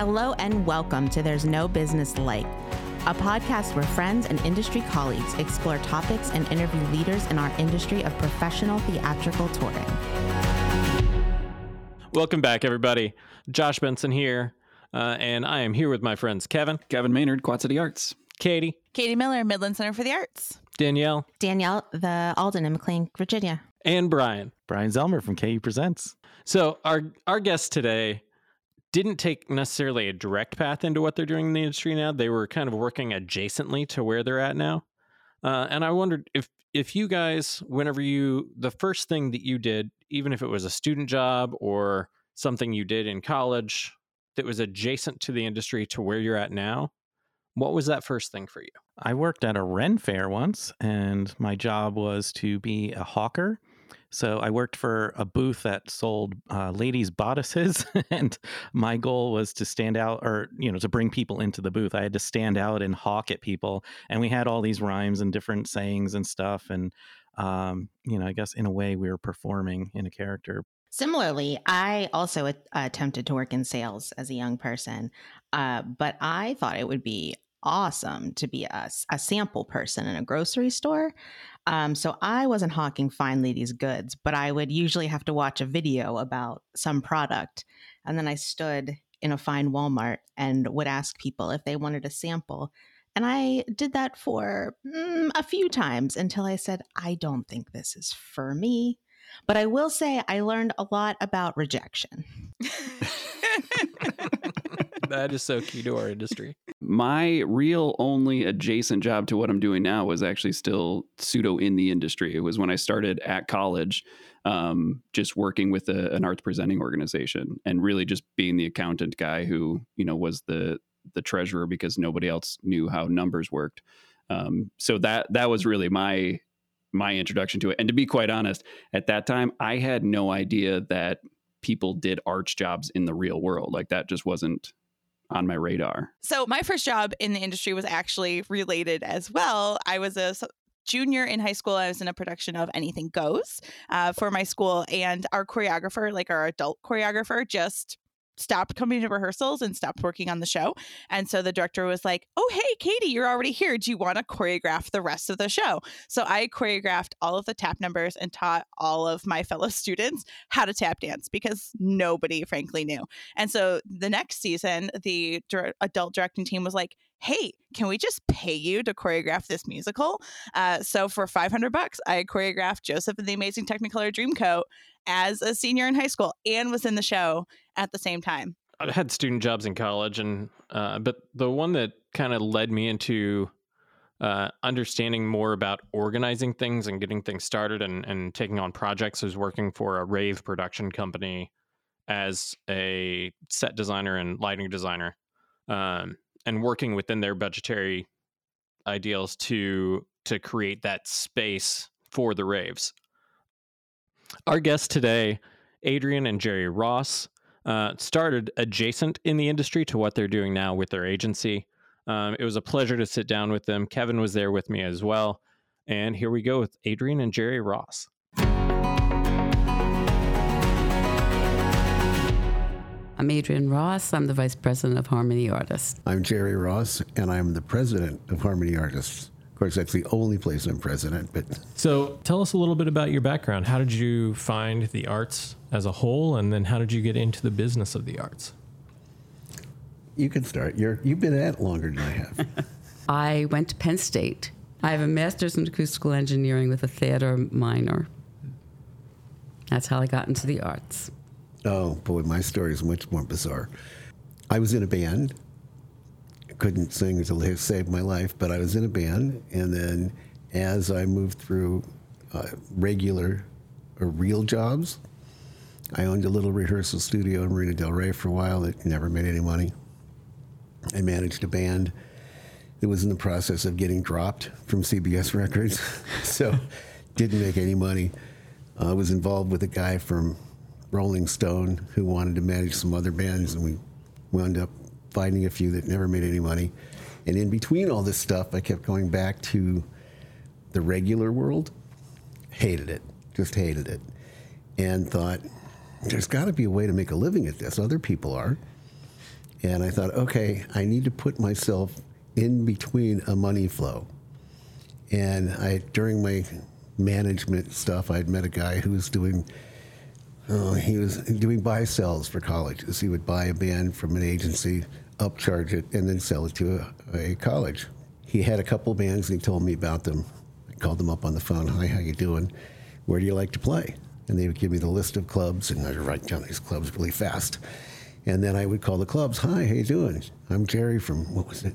Hello and welcome to There's No Business Like, a podcast where friends and industry colleagues explore topics and interview leaders in our industry of professional theatrical touring. Welcome back, everybody. Josh Benson here, uh, and I am here with my friends Kevin, Kevin Maynard, Quad City Arts. Katie, Katie Miller, Midland Center for the Arts. Danielle, Danielle, the Alden in McLean, Virginia. and Brian. Brian Zelmer from KU Presents. So our our guest today didn't take necessarily a direct path into what they're doing in the industry now. They were kind of working adjacently to where they're at now. Uh, and I wondered if if you guys, whenever you the first thing that you did, even if it was a student job or something you did in college that was adjacent to the industry to where you're at now, what was that first thing for you? I worked at a Ren fair once, and my job was to be a hawker. So I worked for a booth that sold uh, ladies' bodices, and my goal was to stand out, or you know, to bring people into the booth. I had to stand out and hawk at people, and we had all these rhymes and different sayings and stuff. And um, you know, I guess in a way we were performing in a character. Similarly, I also a- attempted to work in sales as a young person, uh, but I thought it would be awesome to be a sample person in a grocery store. Um, so I wasn't hawking fine ladies' goods, but I would usually have to watch a video about some product. And then I stood in a fine Walmart and would ask people if they wanted a sample. And I did that for mm, a few times until I said, I don't think this is for me. But I will say I learned a lot about rejection. that is so key to our industry. My real only adjacent job to what I'm doing now was actually still pseudo in the industry. It was when I started at college, um, just working with a, an arts presenting organization and really just being the accountant guy who, you know, was the the treasurer because nobody else knew how numbers worked. Um, so that that was really my my introduction to it. And to be quite honest, at that time, I had no idea that people did arts jobs in the real world. Like that just wasn't on my radar. So, my first job in the industry was actually related as well. I was a junior in high school. I was in a production of Anything Goes uh, for my school, and our choreographer, like our adult choreographer, just stopped coming to rehearsals and stopped working on the show. And so the director was like, Oh, hey, Katie, you're already here. Do you want to choreograph the rest of the show? So I choreographed all of the tap numbers and taught all of my fellow students how to tap dance because nobody, frankly, knew. And so the next season, the dir- adult directing team was like, "Hey, can we just pay you to choreograph this musical?" Uh, so for five hundred bucks, I choreographed Joseph and the Amazing Technicolor Dreamcoat as a senior in high school and was in the show at the same time. I had student jobs in college, and uh, but the one that kind of led me into uh, understanding more about organizing things and getting things started and, and taking on projects was working for a rave production company as a set designer and lighting designer, um, and working within their budgetary ideals to to create that space for the raves. Our guests today, Adrienne and Jerry Ross uh, started adjacent in the industry to what they're doing now with their agency. Um, it was a pleasure to sit down with them. Kevin was there with me as well. And here we go with Adrienne and Jerry Ross. I'm Adrienne Ross. I'm the Vice President of Harmony Artists. I'm Jerry Ross, and I'm the president of Harmony Artists. Of course, that's the only place I'm president, but So tell us a little bit about your background. How did you find the arts as a whole, and then how did you get into the business of the arts? you can start. You're, you've been at it longer than I have. I went to Penn State. I have a master's in acoustical engineering with a theater minor. That's how I got into the arts. oh, boy, my story is much more bizarre. I was in a band. Couldn't sing until it saved my life, but I was in a band. And then as I moved through uh, regular or real jobs, I owned a little rehearsal studio in Marina Del Rey for a while that never made any money. I managed a band that was in the process of getting dropped from CBS Records, so didn't make any money. I was involved with a guy from Rolling Stone who wanted to manage some other bands, and we wound up finding a few that never made any money. And in between all this stuff, I kept going back to the regular world. Hated it, just hated it, and thought there's got to be a way to make a living at this. Other people are. And I thought, okay, I need to put myself in between a money flow. And I, during my management stuff, I'd met a guy who was doing, oh, he was doing buy sells for colleges. He would buy a band from an agency, upcharge it, and then sell it to a, a college. He had a couple bands, and he told me about them. I called them up on the phone. Hi, how you doing? Where do you like to play? And they would give me the list of clubs, and I'd write down these clubs really fast. And then I would call the clubs. Hi, how you doing? I'm Jerry from what was it?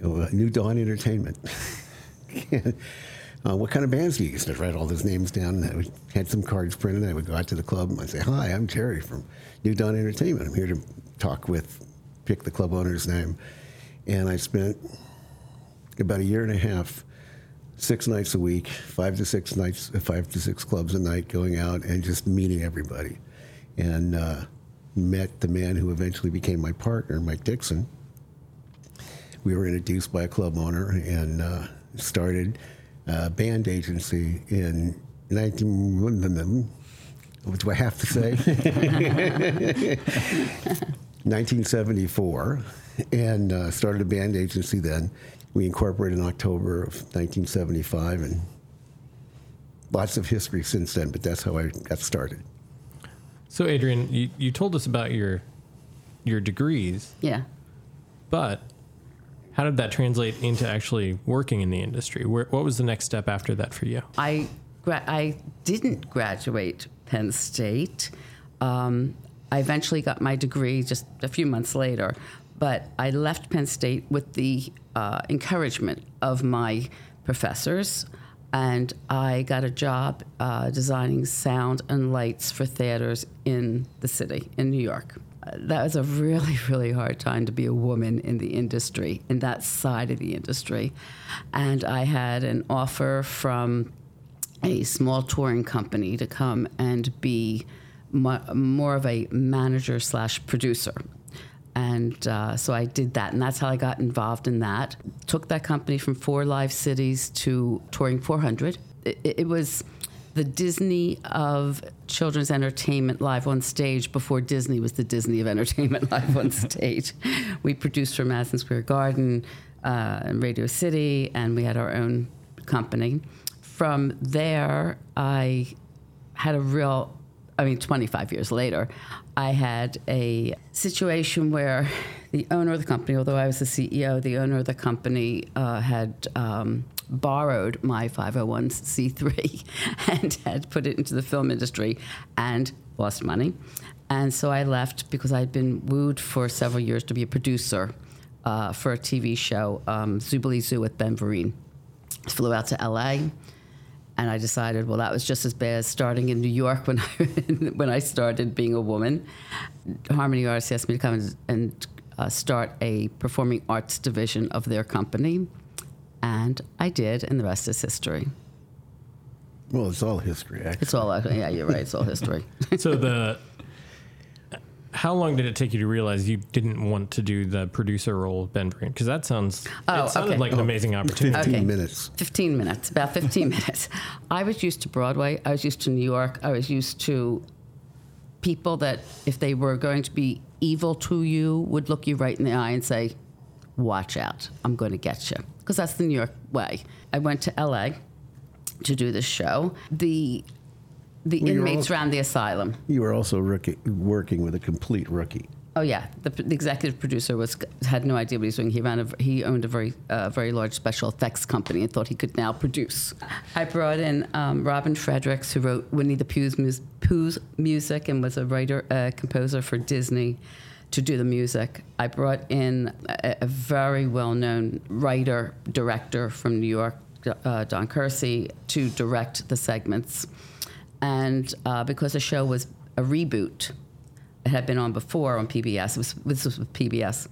New Dawn Entertainment. uh, what kind of bands do you use? And I'd write all those names down, and I would had some cards printed. I would go out to the club and I'd say, "Hi, I'm Jerry from New Dawn Entertainment. I'm here to talk with, pick the club owner's name." And I spent about a year and a half, six nights a week, five to six nights, five to six clubs a night, going out and just meeting everybody, and uh, met the man who eventually became my partner, Mike Dixon. We were introduced by a club owner and uh, started a band agency in 19. What do I have to say? 1974, and uh, started a band agency then. We incorporated in October of 1975, and lots of history since then, but that's how I got started. So, Adrienne, you, you told us about your your degrees, Yeah. but how did that translate into actually working in the industry? Where, what was the next step after that for you? I gra- I didn't graduate Penn State. Um, I eventually got my degree just a few months later, but I left Penn State with the uh, encouragement of my professors, and I got a job uh, designing sound and lights for theaters in the city in New York. That was a really, really hard time to be a woman in the industry, in that side of the industry. And I had an offer from a small touring company to come and be more of a manager slash producer. And uh, so I did that, and that's how I got involved in that. Took that company from four live cities to touring 400. It, it was the Disney of children's entertainment live on stage before Disney was the Disney of entertainment live on stage. We produced for Madison Square Garden uh, and Radio City, and we had our own company. From there, I had a real I mean, 25 years later, I had a situation where the owner of the company, although I was the CEO, the owner of the company uh, had um, borrowed my 501c3 and had put it into the film industry and lost money. And so I left because I'd been wooed for several years to be a producer uh, for a TV show, um, Zoobilee Zoo with Ben Vereen. Flew out to LA and I decided, well, that was just as bad as starting in New York when I, when I started being a woman. Harmony Artists asked me to come and, and uh, start a performing arts division of their company, and I did, and the rest is history. Well, it's all history, actually. It's all, yeah, you're right, it's all history. So the how long did it take you to realize you didn't want to do the producer role of Ben Vereen? Because that sounds Oh, it sounded okay. like an oh, amazing opportunity. 15 Okay. minutes. 15 minutes, about 15 minutes. I was used to Broadway. I was used to New York. I was used to people that, if they were going to be evil to you, would look you right in the eye and say, Watch out, I'm going to get you. Because that's the New York way. I went to LA to do this show. The the Well, inmates ran the asylum. You were also rookie, working with a complete rookie. Oh yeah, the, the executive producer was had no idea what he was doing. He ran a he owned a very uh, very large special effects company and thought he could now produce. I brought in um, Robin Fredericks, who wrote Winnie the Pooh's, Pooh's music and was a writer uh, composer for Disney to do the music. I brought in a, a very well known writer director from New York, uh, Don Kersey, to direct the segments. And uh, because the show was a reboot, it had been on before on PBS. Was, this was with PBS.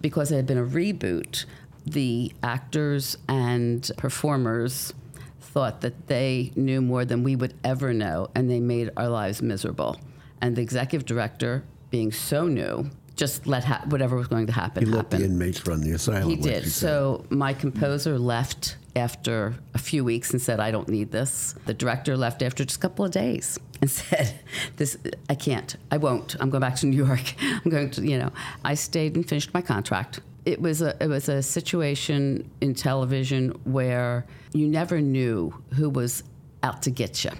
Because it had been a reboot, the actors and performers thought that they knew more than we would ever know, and they made our lives miserable. And the executive director, being so new, just let ha- whatever was going to happen He let happen. the inmates run the asylum. He did. So my composer left after a few weeks and said, "I don't need this." The director left after just a couple of days and said, "This, I can't. I won't. I'm going back to New York. I'm going to, you know." I stayed and finished my contract. It was a it was a situation in television where you never knew who was out to get you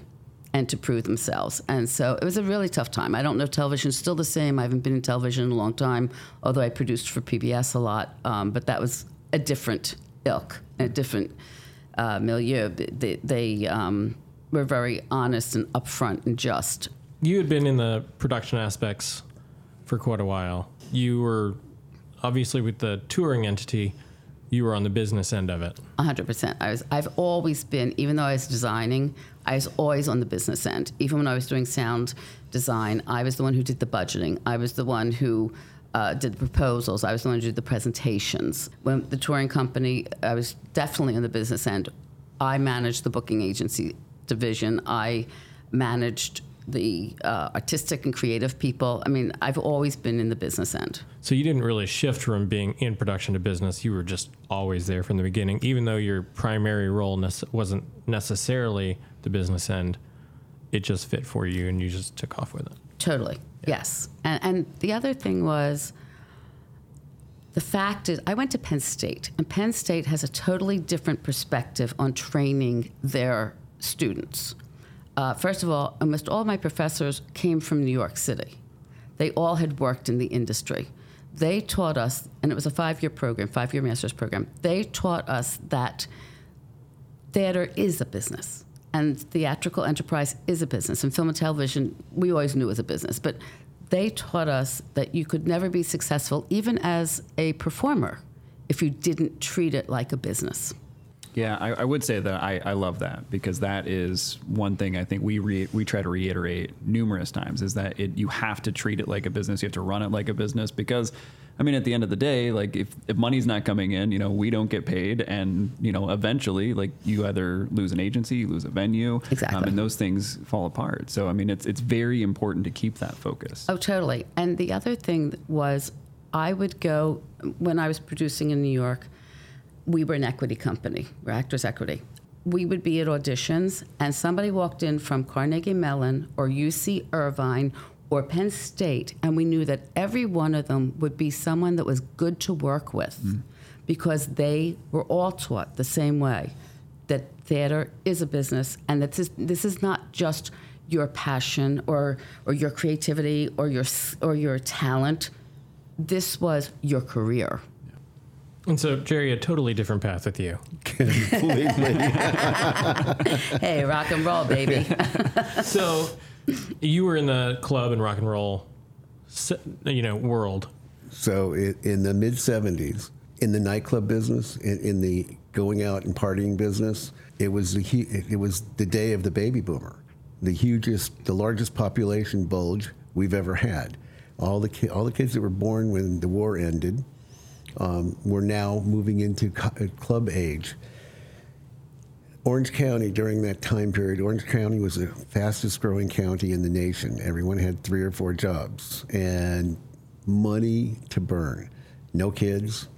and to prove themselves. And so it was a really tough time. I don't know if television's still the same. I haven't been in television in a long time, although I produced for PBS a lot. Um, but that was a different ilk, a different uh, milieu. They, they um, were very honest and upfront and just. You had been in the production aspects for quite a while. You were obviously with the touring entity. You were on the business end of it. 100%. I was, I've always been, even though I was designing, I was always on the business end. Even when I was doing sound design, I was the one who did the budgeting. I was the one who uh, did the proposals. I was the one who did the presentations. When the touring company, I was definitely on the business end. I managed the booking agency division. I managed the uh, artistic and creative people. I mean, I've always been in the business end. So you didn't really shift from being in production to business. You were just always there from the beginning, even though your primary role nece- wasn't necessarily the business end. It just fit for you, and you just took off with it. Totally. Yes. And, and the other thing was the fact is, I went to Penn State, and Penn State has a totally different perspective on training their students. Uh, first of all, almost all my professors came from New York City. They all had worked in the industry. They taught us, and it was a five year program, five year master's program, they taught us that theater is a business and theatrical enterprise is a business and film and television we always knew was a business but they taught us that you could never be successful even as a performer if you didn't treat it like a business Yeah, I, I would say that I, I love that because that is one thing I think we re, we try to reiterate numerous times is that it, you have to treat it like a business. You have to run it like a business because, I mean, at the end of the day, like if, if money's not coming in, you know, we don't get paid, and you know, eventually, like you either lose an agency, you lose a venue, um, Exactly. and those things fall apart. So I mean, it's it's very important to keep that focus. Oh, totally. And the other thing was, I would go when I was producing in New York. We were an equity company, we're Actors Equity. We would be at auditions, and somebody walked in from Carnegie Mellon or UC Irvine or Penn State, and we knew that every one of them would be someone that was good to work with hmm. because they were all taught the same way that theater is a business and that this, this is not just your passion or, or your creativity or your, or your talent. This was your career. And so, Jerry, a totally different path with you. Completely. hey, rock and roll, baby. So, you were in the club and rock and roll, you know, world. So in the mid 70s, in the nightclub business, in, in the going out and partying business, it was the it was the day of the baby boomer, the hugest, the largest population bulge we've ever had. All the ki- all the kids that were born when the war ended um, were now moving into co- uh, club age. Orange County during that time period, Orange County was the fastest growing county in the nation. Everyone had three or four jobs and money to burn. No kids.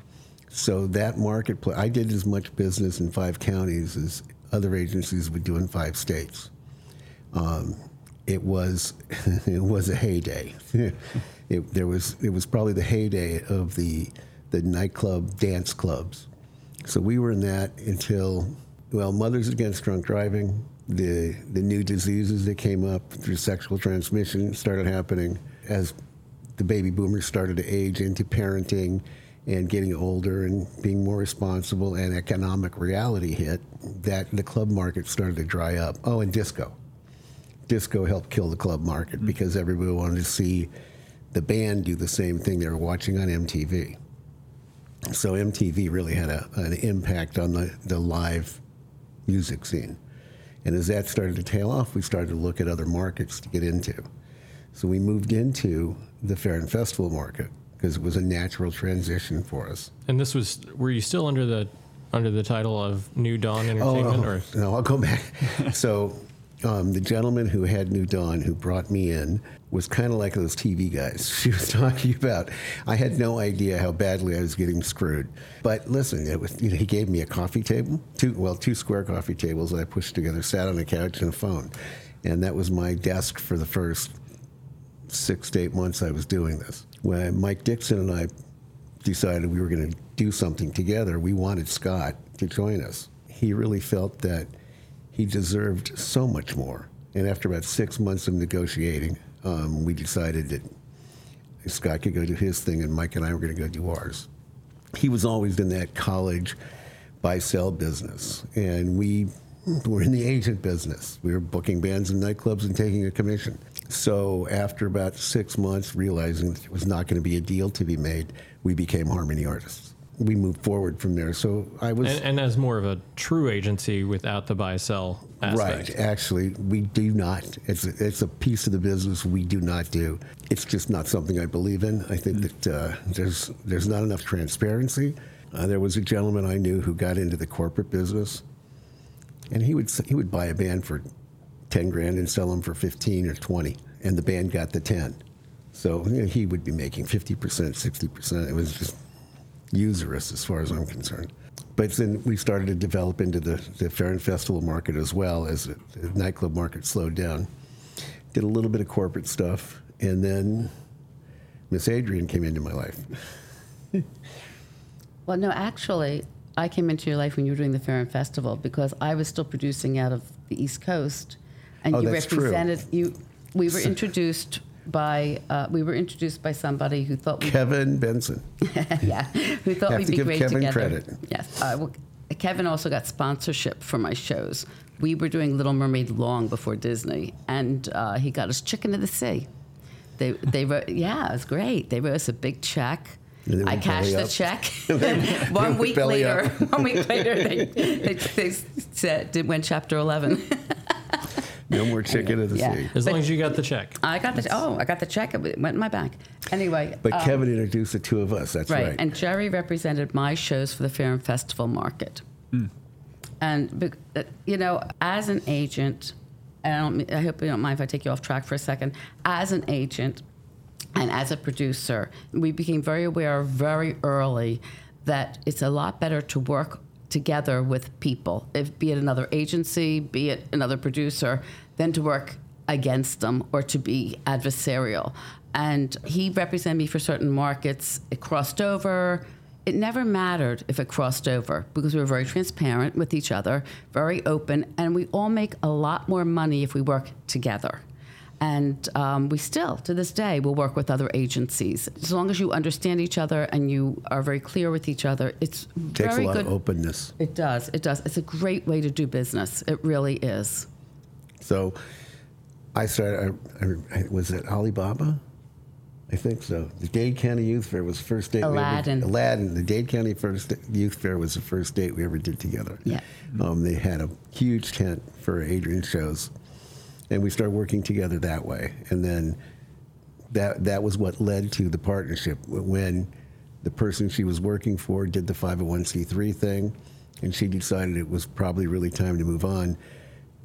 So that marketplace, I did as much business in five counties as other agencies would do in five states. Um, it was it was a heyday. it, there was it was probably the heyday of the the nightclub dance clubs. So we were in that until well, Mothers Against Drunk Driving, the the new diseases that came up through sexual transmission started happening as the baby boomers started to age into parenting and getting older and being more responsible and economic reality hit that the club market started to dry up. Oh, and disco. Disco helped kill the club market mm-hmm. because everybody wanted to see the band do the same thing they were watching on MTV. So MTV really had a, an impact on the, the live music scene. And as that started to tail off, we started to look at other markets to get into. So we moved into the fair and festival market because it was a natural transition for us. And this was, were you still under the under the title of New Dawn Entertainment? Oh, or no, I'll go back. so, um, the gentleman who had New Dawn, who brought me in, was kind of like those TV guys she was talking about. I had no idea how badly I was getting screwed. But listen, it was you know he gave me a coffee table, two well two square coffee tables that I pushed together, sat on a couch and a phone, and that was my desk for the first six to eight months I was doing this. When Mike Dixon and I decided we were going to do something together, we wanted Scott to join us. He really felt that he deserved so much more. And after about six months of negotiating, um, we decided that Scott could go do his thing and Mike and I were going to go do ours. He was always in that college buy sell business, and we were in the agent business. We were booking bands and nightclubs and taking a commission. So after about six months, realizing it was not going to be a deal to be made, we became Harmony artists. We move forward from there. So I was And, and as more of a true agency without the buy sell aspect. Right. Actually, we do not. It's a, it's a piece of the business we do not do. It's just not something I believe in. I think that uh, there's there's not enough transparency. Uh, there was a gentleman I knew who got into the corporate business, and he would he would buy a band for ten grand and sell them for fifteen or twenty, and the band got the ten. So you know, he would be making fifty percent, sixty percent. It was just usurious as far as I'm concerned. But then we started to develop into the, the fair and festival market as well as the, nightclub market slowed down. Did a little bit of corporate stuff, and then Miss Adrienne came into my life. Well, no, actually, I came into your life when you were doing the Fair and Festival because I was still producing out of the East Coast, and Oh, you that's true. represented you. We were introduced by uh, we were introduced by somebody who thought we Kevin Benson. yeah, who thought we'd to be give great Kevin together. credit. Yes, uh, well, Kevin also got sponsorship for my shows. We were doing Little Mermaid long before Disney, and uh, he got us Chicken of the Sea. They they wrote yeah, it was great. They wrote us a big check. I cashed the check. One week later, one week later, they, they, they said did went chapter eleven. No more chicken of the Yeah. sea. As But- long as you got the check. I got the oh, I got the check. It went in my bank. Anyway, But um, Kevin introduced the two of us. That's right. right. And Jerry represented my shows for the Fair and Festival market. And uh, you know, as an agent, and I, don't, I hope you don't mind if I take you off track for a second. As an agent and as a producer, we became very aware very early that it's a lot better to work together with people, if, be it another agency, be it another producer, than to work against them or to be adversarial. And he represented me for certain markets. It crossed over. It never mattered if it crossed over because we were very transparent with each other, very open, and we all make a lot more money if we work together. And um, we still, to this day, will work with other agencies. As long as you understand each other and you are very clear with each other, it's Takes very a lot good. of openness. It does. It does. It's a great way to do business. It really is. So I started, I, I, was it Alibaba? I think so. The Dade County Youth Fair was the first date Aladdin. we ever Aladdin. The Dade County first Youth Fair was the first date we ever did together. Yeah. Um, they had a huge tent for Adrienne's shows, and we started working together that way. And then that that was what led to the partnership when the person she was working for did the 501c3 thing, and she decided it was probably really time to move on.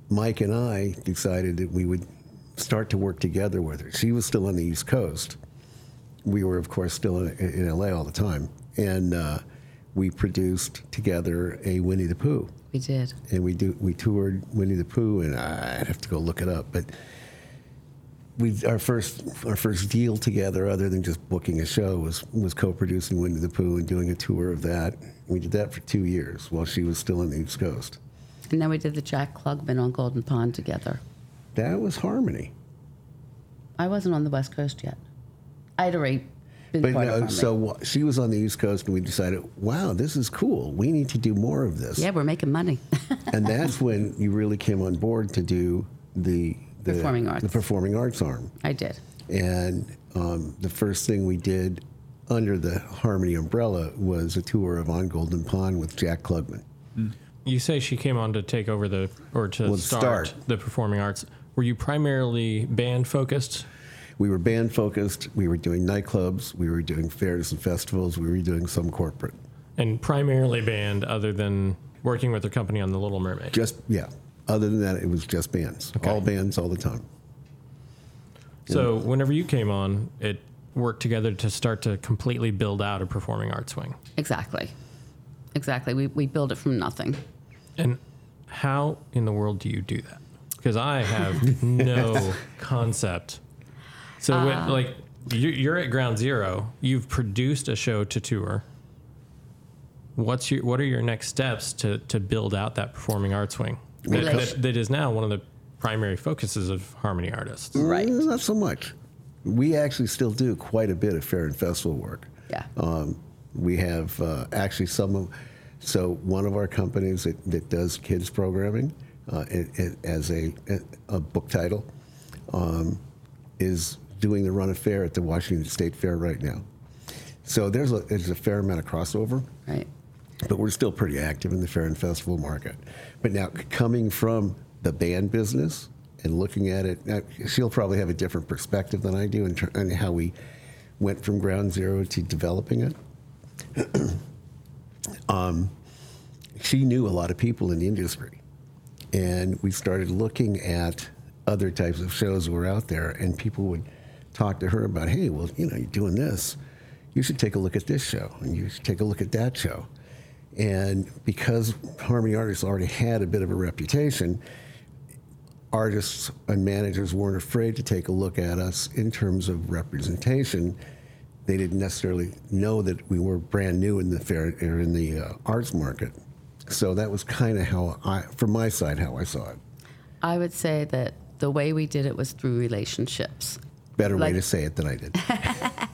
Mike and I decided that we would start to work together with her. She was still on the East Coast. We were, of course, still in, in LA all the time. And uh, we produced together a Winnie the Pooh. We did. And we, do, we toured Winnie the Pooh, and I'd have to go look it up. But we, our, first, our first deal together, other than just booking a show, was, was co producing Winnie the Pooh and doing a tour of that. We did that for two years while she was still on the East Coast. And then we did the Jack Klugman on Golden Pond together. That was Harmony. I wasn't on the West Coast yet. I'd already been But part no, Harmony. so she was on the East Coast, and we decided, wow, this is cool. We need to do more of this. yeah, we're making money. and that's when you really came on board to do the, the Performing arts. the performing arts arm. I did. And um, the first thing we did under the Harmony umbrella was a tour of On Golden Pond with Jack Klugman. You say she came on to take over the or to Well, start, start. the performing arts. Were you primarily band focused? We were band focused. We were doing nightclubs. We were doing fairs and festivals. We were doing some corporate. And primarily band, other than working with the company on The Little Mermaid. Just yeah. Other than that, it was just bands. Okay. All bands all the time. So whenever you came on, it worked together to start to completely build out a performing arts wing. Exactly. Exactly. We, we build it from nothing. And how in the world do you do that? Because I have no concept. So, when, like, you- you're at ground zero. You've produced a show to tour. What's your What are your next steps to to build out that performing arts wing that, Relation- that, that is now one of the primary focuses of Harmony artists? Right. Mm, Not so much. We actually still do quite a bit of fair and festival work. Yeah. Um, we have uh, actually some of, so one of our companies that, that does kids programming uh, it, it, as a, a book title um, is doing the run of fair at the Washington State Fair right now. So there's a, there's a fair amount of crossover Right. but we're still pretty active in the fair and festival market. But now, coming from the band business and looking at it, now, she'll probably have a different perspective than I do in ter- on how we went from ground zero to developing it. um, she knew a lot of people in the industry, and we started looking at other types of shows that were out there, and people would talk to her about, hey, well, you know, you're doing this. You should take a look at this show, and you should take a look at that show. And because Harmony Artists already had a bit of a reputation, artists and managers weren't afraid to take a look at us in terms of representation. They didn't necessarily know that we were brand new in the fair or in the uh, arts market. So that was kind of how I, from my side, how I saw it. I would say that the way we did it was through relationships. Better way to say it than I did.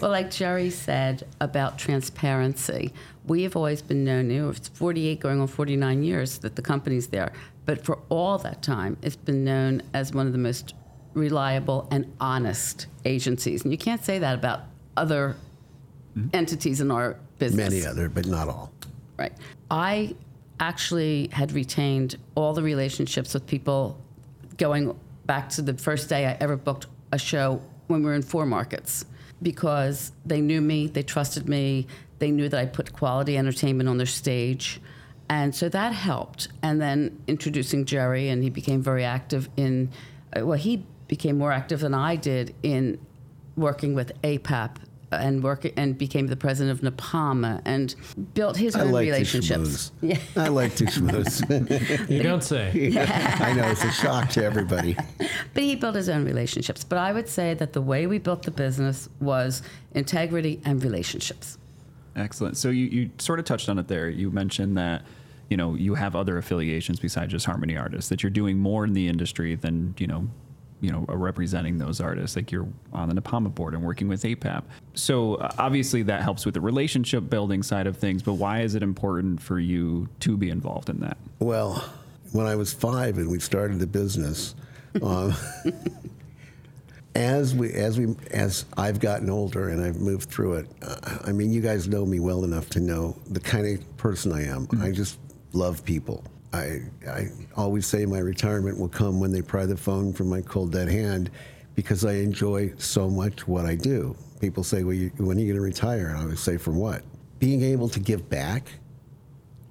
Well, like Jerry said about transparency, we have always been known, you know, it's 48 going on 49 years that the company's there. But for all that time, it's been known as one of the most reliable and honest agencies. And you can't say that about other hmm? entities in our business. Many other, but not all. Right. I actually had retained all the relationships with people going back to the first day I ever booked a show when we were in four markets because they knew me, they trusted me, they knew that I put quality entertainment on their stage. And so that helped. And then introducing Jerry, and he became very active in, uh, well, he became more active than I did in working with APAP and work and became the president of NAPAMA and built his I own like to relationships. schmooze. I like to schmooze. You don't say. I know it's a shock to everybody. But he built his own relationships. But I would say that the way we built the business was integrity and relationships. Excellent. So you, you sort of touched on it there. You mentioned that you know you have other affiliations besides just Harmony Artists. That you're doing more in the industry than you know you know uh, representing those artists. Like you're on the Napama board and working with APAP. So uh, obviously that helps with the relationship building side of things. But why is it important for you to be involved in that? Well, when I was five and we started the business, um, as we as we as I've gotten older and I've moved through it, uh, I mean, you guys know me well enough to know the kind of person I am. I just love people. I I always say my retirement will come when they pry the phone from my cold dead hand, because I enjoy so much what I do. People say, "Well, you, when are you going to retire?" And I always say, "From what?" Being able to give back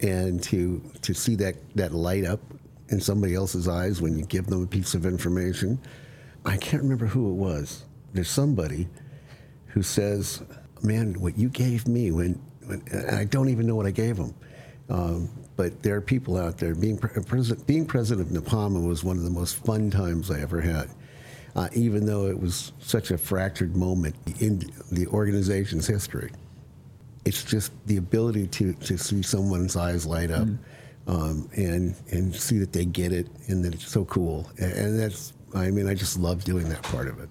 and to to see that that light up in somebody else's eyes when you give them a piece of information. I can't remember who it was. There's somebody who says, "Man, what you gave me when," when I don't even know what I gave them. Um, but there are people out there. Being pre- president, being president of Napama was one of the most fun times I ever had. Uh, even though it was such a fractured moment in the organization's history it's just the ability to, to see someone's eyes light up um, and and see that they get it and that it's so cool and, and that's I mean I just love doing that part of it.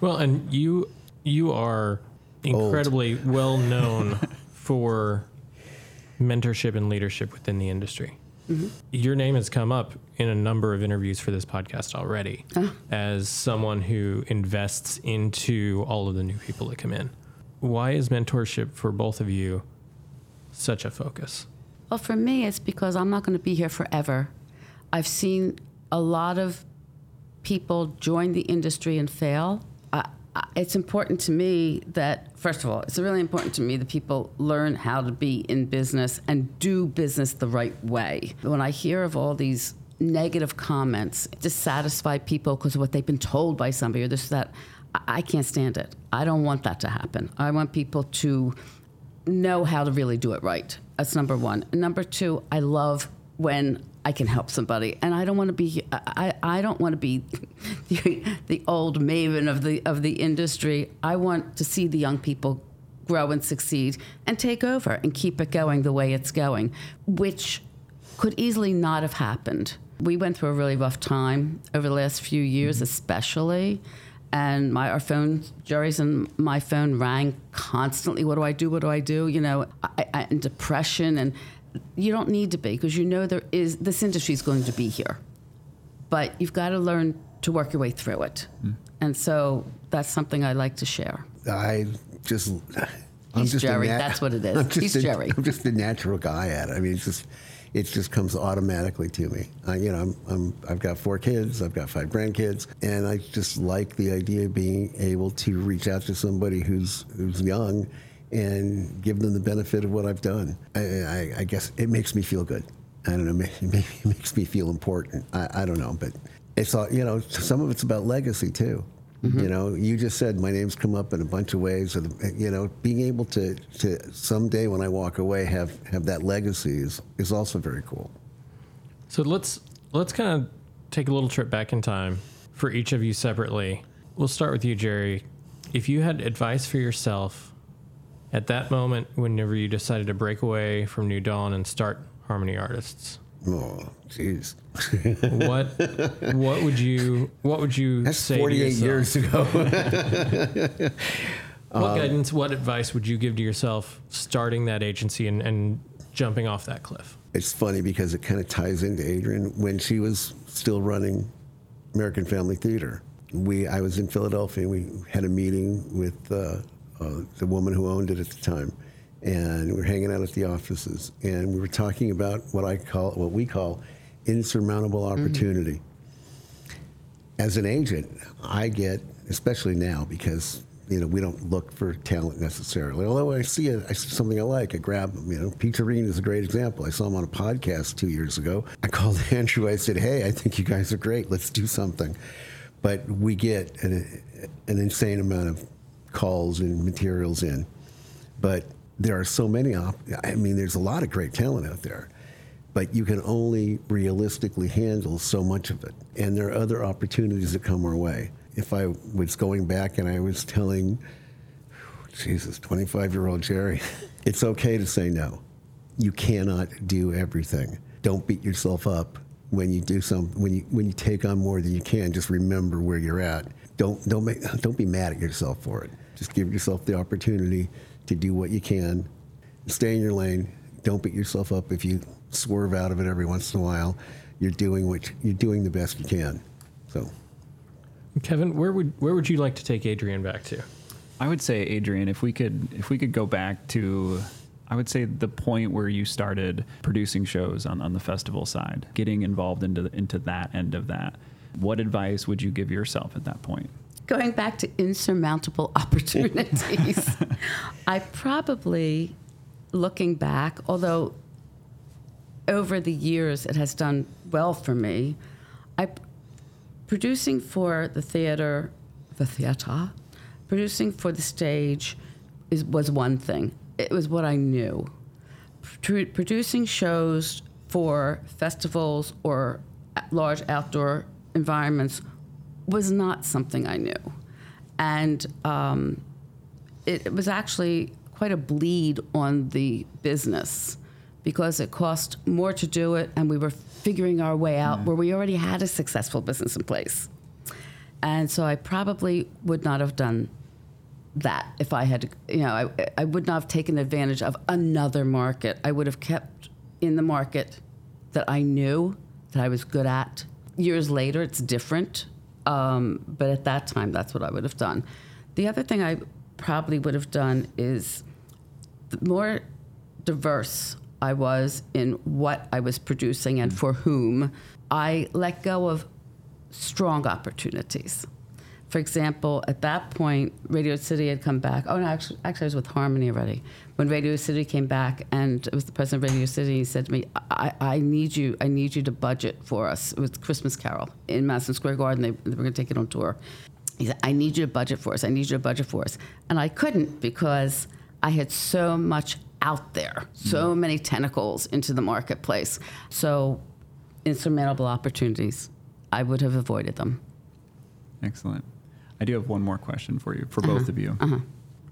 Well, and you you are incredibly well known for mentorship and leadership within the industry. Mm-hmm. Your name has come up in a number of interviews for this podcast already ah. as someone who invests into all of the new people that come in. Why is mentorship for both of you such a focus? Well, for me, it's because I'm not going to be here forever. I've seen a lot of people join the industry and fail. It's important to me that, first of all, it's really important to me that people learn how to be in business and do business the right way. When I hear of all these negative comments dissatisfy people because of what they've been told by somebody or this that. I can't stand it. I don't want that to happen. I want people to know how to really do it right. That's number one. Number two, I love when I can help somebody, and I don't want to be. I, I don't want to be the, the old maven of the of the industry. I want to see the young people grow and succeed and take over and keep it going the way it's going, which could easily not have happened. We went through a really rough time over the last few years, mm-hmm. especially and my our phone Jerry's and my phone rang constantly. What do I do? What do I do? You know, I, I, and depression, and you don't need to be because you know there is this industry is going to be here, but you've got to learn to work your way through it, hmm. and so that's something I like to share. I just. I'm He's just Jerry. That's what it is. I'm just He's a- Jerry. I'm just a natural guy at it. I mean, it's just, it just comes automatically to me. I, you know, I'm, I'm, I've got four kids. I've got five grandkids, and I just like the idea of being able to reach out to somebody who's who's young, and give them the benefit of what I've done. I, I, I guess it makes me feel good. I don't know. Maybe, maybe it makes me feel important. I, I don't know, but it's all you know. Some of it's about legacy too. Mm-hmm. You know, you just said my name's come up in a bunch of ways. Or the, you know, being able to, to someday when I walk away have, have that legacy is, is also very cool. So let's let's kind of take a little trip back in time for each of you separately. We'll start with you, Jerry. If you had advice for yourself at that moment, whenever you decided to break away from New Dawn and start Harmony Artists, Oh, jeez. what what would you what would you That's say 48 to years ago. What guidance, what advice would you give to yourself starting that agency and, and jumping off that cliff? it's funny because it kind of ties into Adrienne when she was still running American Family Theater. We, I was in Philadelphia. We had a meeting with uh, uh, the woman who owned it at the time, and we were hanging out at the offices, and we were talking about what I call, what we call, insurmountable opportunity. As an agent, I get, especially now, because you know we don't look for talent necessarily. Although I see, a, I see something I like, I grab them. You know, Pete Arene is a great example. I saw him on a podcast two years ago. I called Andrew. I said, "Hey, I think you guys are great. Let's do something." But we get an, an insane amount of calls and materials in. But there are so many. Op- I mean, there's a lot of great talent out there but you can only realistically handle so much of it. And there are other opportunities that come our way. If I was going back and I was telling, Jesus, 25 year old Jerry, it's okay to say no. You cannot do everything. Don't beat yourself up when you do some when you when you take on more than you can. Just remember where you're at. Don't don't make don't be mad at yourself for it. Just give yourself the opportunity to do what you can. Stay in your lane. Don't beat yourself up if you swerve out of it every once in a while. You're doing what you're doing the best you can. So Kevin, where would where would you like to take Adrienne back to? I would say, Adrienne, if we could if we could go back to I would say the point where you started producing shows on, on the festival side, getting involved into the, into that end of that. What advice would you give yourself at that point? Going back to insurmountable opportunities, I probably, looking back, although over the years it has done well for me, I producing for the theater, the theater, producing for the stage is was one thing. It was what I knew. Pro- producing shows for festivals or uh, large outdoor environments was not something I knew, and um, it, it was actually quite a bleed on the business because it cost more to do it, and we were figuring our way out where we already had a successful business in place. And so I probably would not have done that if I had, you know, I, I would not have taken advantage of another market. I would have kept in the market that I knew that I was good at. Years later, it's different, um, but at that time, that's what I would have done. The other thing I probably would have done is the more diverse I was in what I was producing and for whom, I let go of strong opportunities. For example, at that point, Radio City had come back. Oh no, actually, actually I was with Harmony already. When Radio City came back, and it was the president of Radio City, he said to me, I, I need you, I need you to budget for us. It was Christmas Carol in Madison Square Garden. They, they were going to take it on tour. He said, I need you to budget for us. I need you to budget for us. And I couldn't because I had so much out there, so mm-hmm. many tentacles into the marketplace. So, insurmountable opportunities. I would have avoided them. Excellent. I do have one more question for you, for uh-huh. both of you. Uh-huh.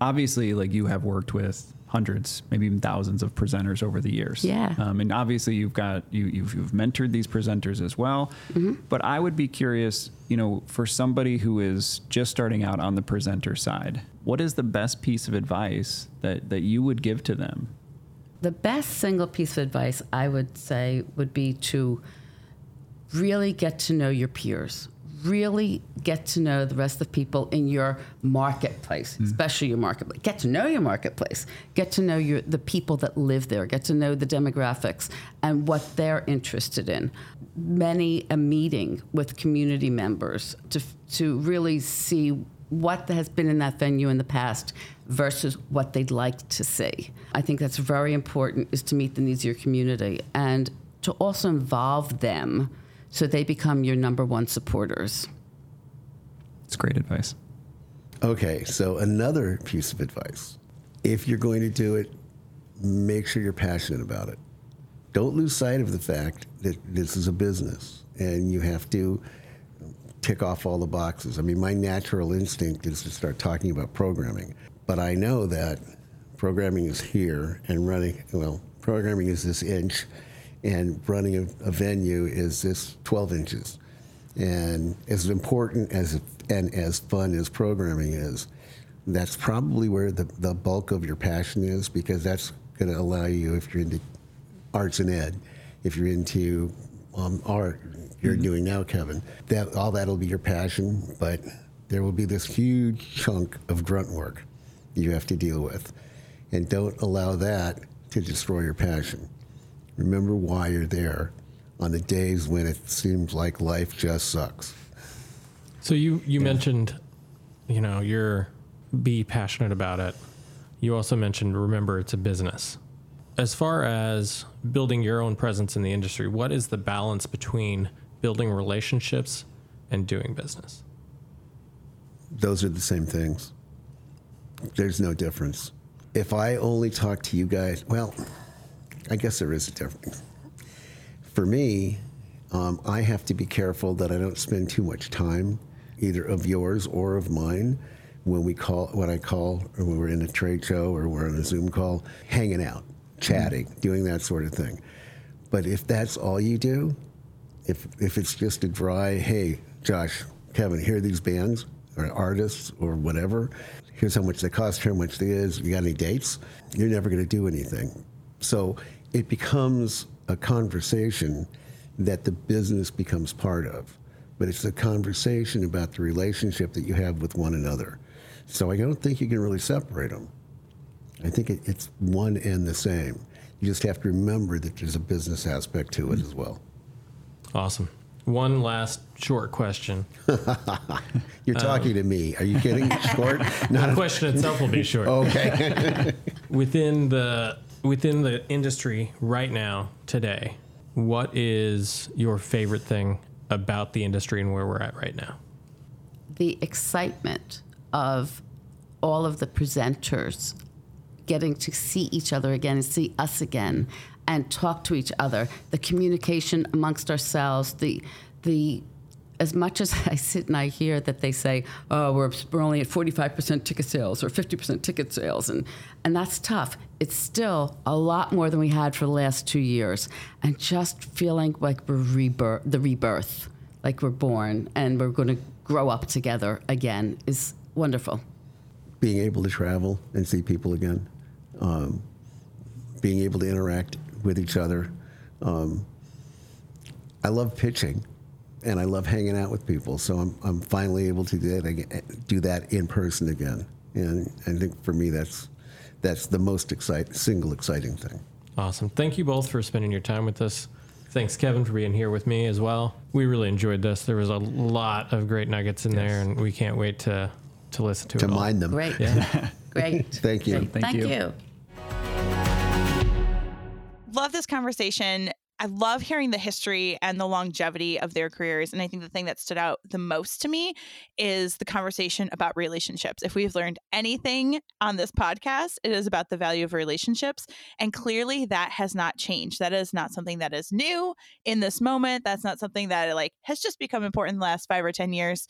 Obviously, like you have worked with hundreds, maybe even thousands of presenters over the years. Yeah. Um, and obviously, you've got you you've, you've mentored these presenters as well. Mm-hmm. But I would be curious, you know, for somebody who is just starting out on the presenter side, what is the best piece of advice that that you would give to them? The best single piece of advice I would say would be to really get to know your peers. Really get to know the rest of the people in your marketplace, mm-hmm. especially your marketplace. Get to know your marketplace. Get to know your, the people that live there. Get to know the demographics and what they're interested in. Many a meeting with community members to, to really see what has been in that venue in the past versus what they'd like to see. I think that's very important is to meet the needs of your community and to also involve them so they become your number one supporters. It's great advice. Okay, so another piece of advice. If you're going to do it, make sure you're passionate about it. Don't lose sight of the fact that this is a business and you have to tick off all the boxes. I mean, my natural instinct is to start talking about programming, but I know that programming is here and running, well, programming is this inch and running a, a venue is this 12 inches. And as important as and as fun as programming is, that's probably where the, the bulk of your passion is because that's going to allow you, if you're into arts and ed, if you're into um, art, you're doing now, Kevin, that all that'll be your passion, but there will be this huge chunk of grunt work you have to deal with. And don't allow that to destroy your passion. Remember why you're there on the days when it seems like life just sucks. So you you mentioned, you know, you're be passionate about it. You also mentioned remember it's a business. As far as building your own presence in the industry, what is the balance between building relationships and doing business? those are the same things. There's no difference. If I only talk to you guys, well, I guess there is a difference. For me, um, I have to be careful that I don't spend too much time, either of yours or of mine, when we call what I call, or when we're in a trade show or we're on a Zoom call, hanging out, chatting, doing that sort of thing. But if that's all you do, if if it's just a dry, hey, Josh, Kevin, here are these bands or artists or whatever. Here's how much they cost. Here how much they is. You got any dates? You're never going to do anything. So it becomes a conversation that the business becomes part of, but it's a conversation about the relationship that you have with one another. So I don't think you can really separate them. I think it, it's one and the same. You just have to remember that there's a business aspect to it as well. Awesome. One last short question. You're talking to me. Are you kidding? Short? Not The a, question itself will be short. okay. within the within the industry right now today what is your favorite thing about the industry and where we're at right now? The excitement of all of the presenters getting to see each other again and see us again and talk to each other the communication amongst ourselves the the as much as I sit and I hear that they say, "Oh, we're, we're only at 45% ticket sales or 50% ticket sales," and and that's tough. It's still a lot more than we had for the last two years, and just feeling like we're rebirth, the rebirth, like we're born and we're going to grow up together again is wonderful. being able to travel and see people again, um, being able to interact with each other. Um, I love pitching, and I love hanging out with people. So I'm, I'm finally able to do that, do that in person again, and I think for me that's that's the most exciting, single exciting thing. awesome thank you both for spending your time with us Thanks, Kevin, for being here with me as well. We really enjoyed this. There was a lot of great nuggets in there, and we can't wait to to listen to, to it all. mind them. Great. Great. Thank you. Great. Thank Thank you. you. love this conversation. I love hearing the history and the longevity of their careers. And I think the thing that stood out the most to me is the conversation about relationships. If we've learned anything on this podcast, it is about the value of relationships. And clearly that has not changed. That is not something that is new in this moment. That's not something that like has just become important in the last five or 10 years.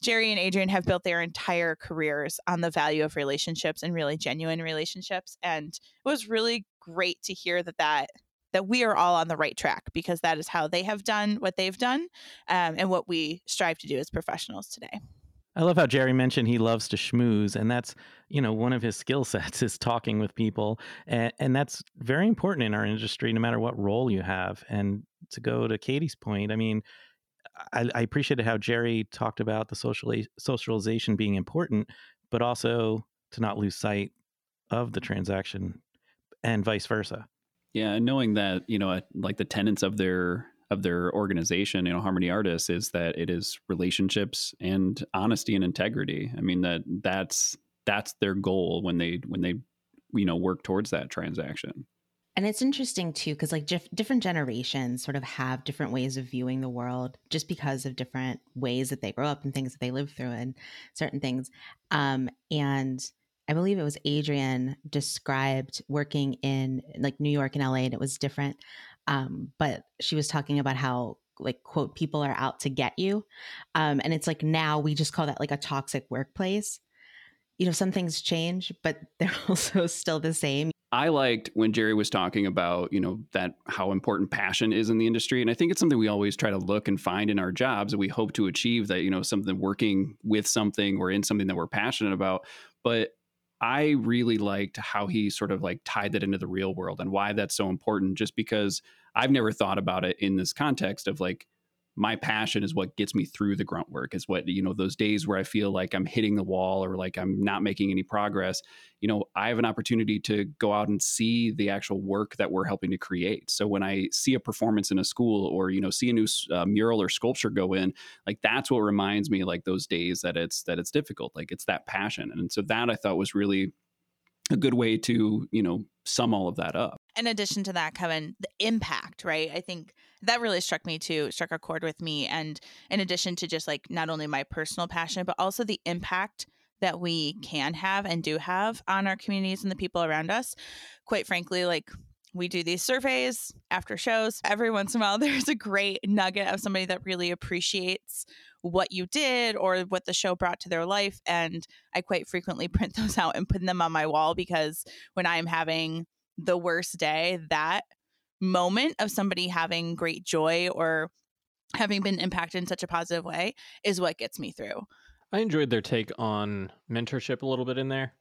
Jerry and Adrienne have built their entire careers on the value of relationships and really genuine relationships. And it was really great to hear that that that we are all on the right track because that is how they have done what they've done um, and what we strive to do as professionals today. I love how Jerry mentioned he loves to schmooze, and that's you know one of his skill sets is talking with people, and, and that's very important in our industry, no matter what role you have. And to go to Katie's point, I mean, I, I appreciated how Jerry talked about the social socialization being important, but also to not lose sight of the transaction, and vice versa. Yeah, and knowing that you know, like the tenets of their of their organization, you know, Harmony Artists, is that it is relationships and honesty and integrity. I mean that that's that's their goal when they when they you know work towards that transaction. And it's interesting too, because like dif- different generations sort of have different ways of viewing the world just because of different ways that they grow up and things that they live through and certain things. Um, and I believe it was Adrienne described working in like New York and LA, and it was different. Um, but she was talking about how like quote people are out to get you, um, and it's like now we just call that like a toxic workplace. You know, some things change, but they're also still the same. I liked when Jerry was talking about, you know, that how important passion is in the industry. And I think it's something we always try to look and find in our jobs. And we hope to achieve that, you know, something working with something or in something that we're passionate about. But I really liked how he sort of like tied that into the real world and why that's so important, just because I've never thought about it in this context of like, my passion is what gets me through the grunt work is what you know those days where i feel like i'm hitting the wall or like i'm not making any progress you know i have an opportunity to go out and see the actual work that we're helping to create. So when i see a performance in a school or you know see a new uh, mural or sculpture go in like that's what reminds me like those days that it's that it's difficult like it's that passion. And so that i thought was really a good way to you know sum all of that up in addition to that, Kevin, the impact, right? I think that really struck me too, struck a chord with me. And in addition to just like not only my personal passion, but also the impact that we can have and do have on our communities and the people around us. Quite frankly, like we do these surveys after shows. Every once in a while, there's a great nugget of somebody that really appreciates what you did or what the show brought to their life. And I quite frequently print those out and put them on my wall because when I'm having the worst day, that moment of somebody having great joy or having been impacted in such a positive way is what gets me through. I enjoyed their take on mentorship a little bit in there.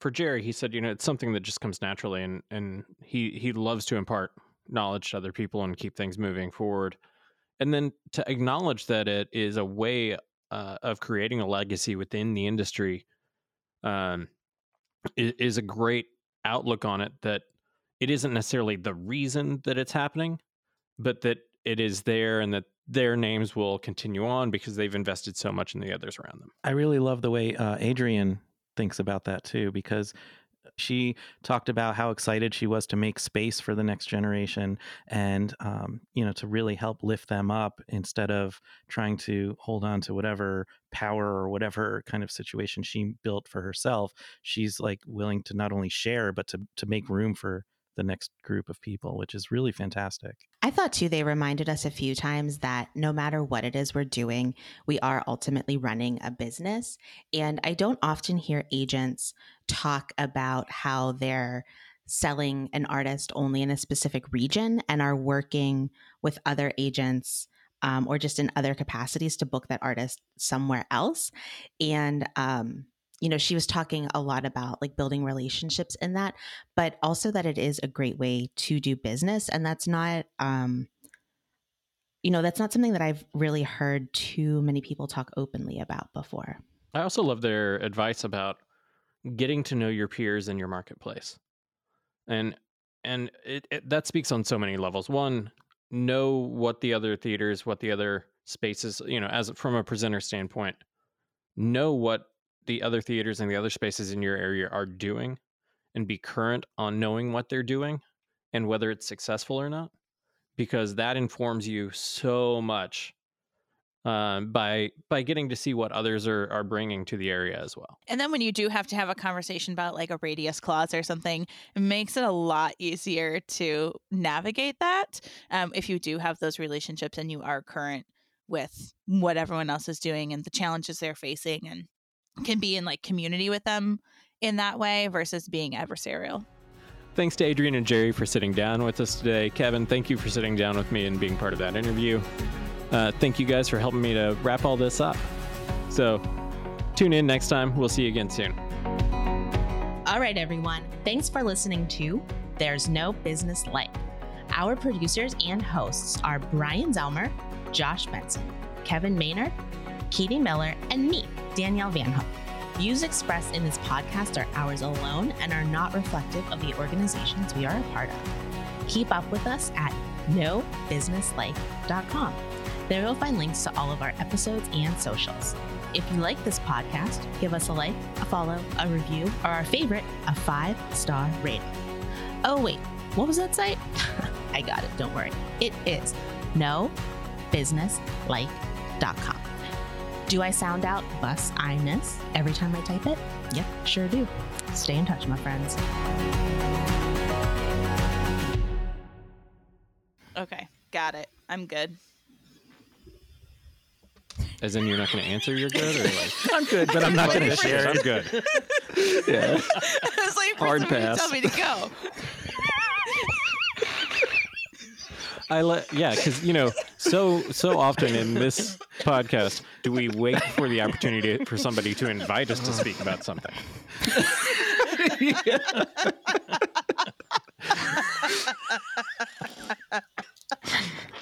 For Jerry, he said, you know, it's something that just comes naturally and and he he loves to impart knowledge to other people and keep things moving forward. And then to acknowledge that it is a way uh, of creating a legacy within the industry um, is, is a great outlook on it that it isn't necessarily the reason that it's happening, but that it is there and that their names will continue on because they've invested so much in the others around them. I really love the way uh, Adrienne thinks about that too, because she talked about how excited she was to make space for the next generation and um, you know to really help lift them up instead of trying to hold on to whatever power or whatever kind of situation she built for herself she's like willing to not only share but to to make room for the next group of people, which is really fantastic. I thought too, they reminded us a few times that no matter what it is we're doing, we are ultimately running a business. And I don't often hear agents talk about how they're selling an artist only in a specific region and are working with other agents. Um, or just in other capacities to book that artist somewhere else. And um, you know, she was talking a lot about like building relationships in that, but also that it is a great way to do business. And that's not, um, you know, that's not something that I've really heard too many people talk openly about before. I also love their advice about getting to know your peers in your marketplace. And and it, it, that speaks on so many levels. One, know what the other theaters, what the other spaces, you know, as from a presenter standpoint, know what the other theaters and the other spaces in your area are doing and be current on knowing what they're doing and whether it's successful or not because that informs you so much um, by by getting to see what others are are bringing to the area as well. And then when you do have to have a conversation about like a radius clause or something, it makes it a lot easier to navigate that um, if you do have those relationships and you are current with what everyone else is doing and the challenges they're facing and can be in like community with them in that way versus being adversarial. Thanks to Adrienne and Jerry for sitting down with us today. Kevin, thank you for sitting down with me and being part of that interview. Uh, thank you guys for helping me to wrap all this up. So, tune in next time. We'll see you again soon. All right, everyone. Thanks for listening to There's No Business Like. Our producers and hosts are Brian Zelmer, Josh Benson, Kevin Maynard, Katie Miller, and me, Danielle Van Hook. Views expressed in this podcast are ours alone and are not reflective of the organizations we are a part of. Keep up with us at nobusinesslike.com. There you'll find links to all of our episodes and socials. If you like this podcast, give us a like, a follow, a review, or our favorite, a five star rating. Oh, wait, what was that site? I got it, don't worry. It is nobusinesslike.com. Do I sound out bus I-ness every time I type it? Yep, sure do. Stay in touch, my friends. Okay, got it. I'm good. As in, you're not going to answer. You're good, or like I'm good, but I'm not going to share I'm good. Yeah. I was like, Hard for somebody to pass. tell me to go. I let yeah, because you know, so so often in this podcast do we wait for the opportunity for somebody to invite us to speak about something.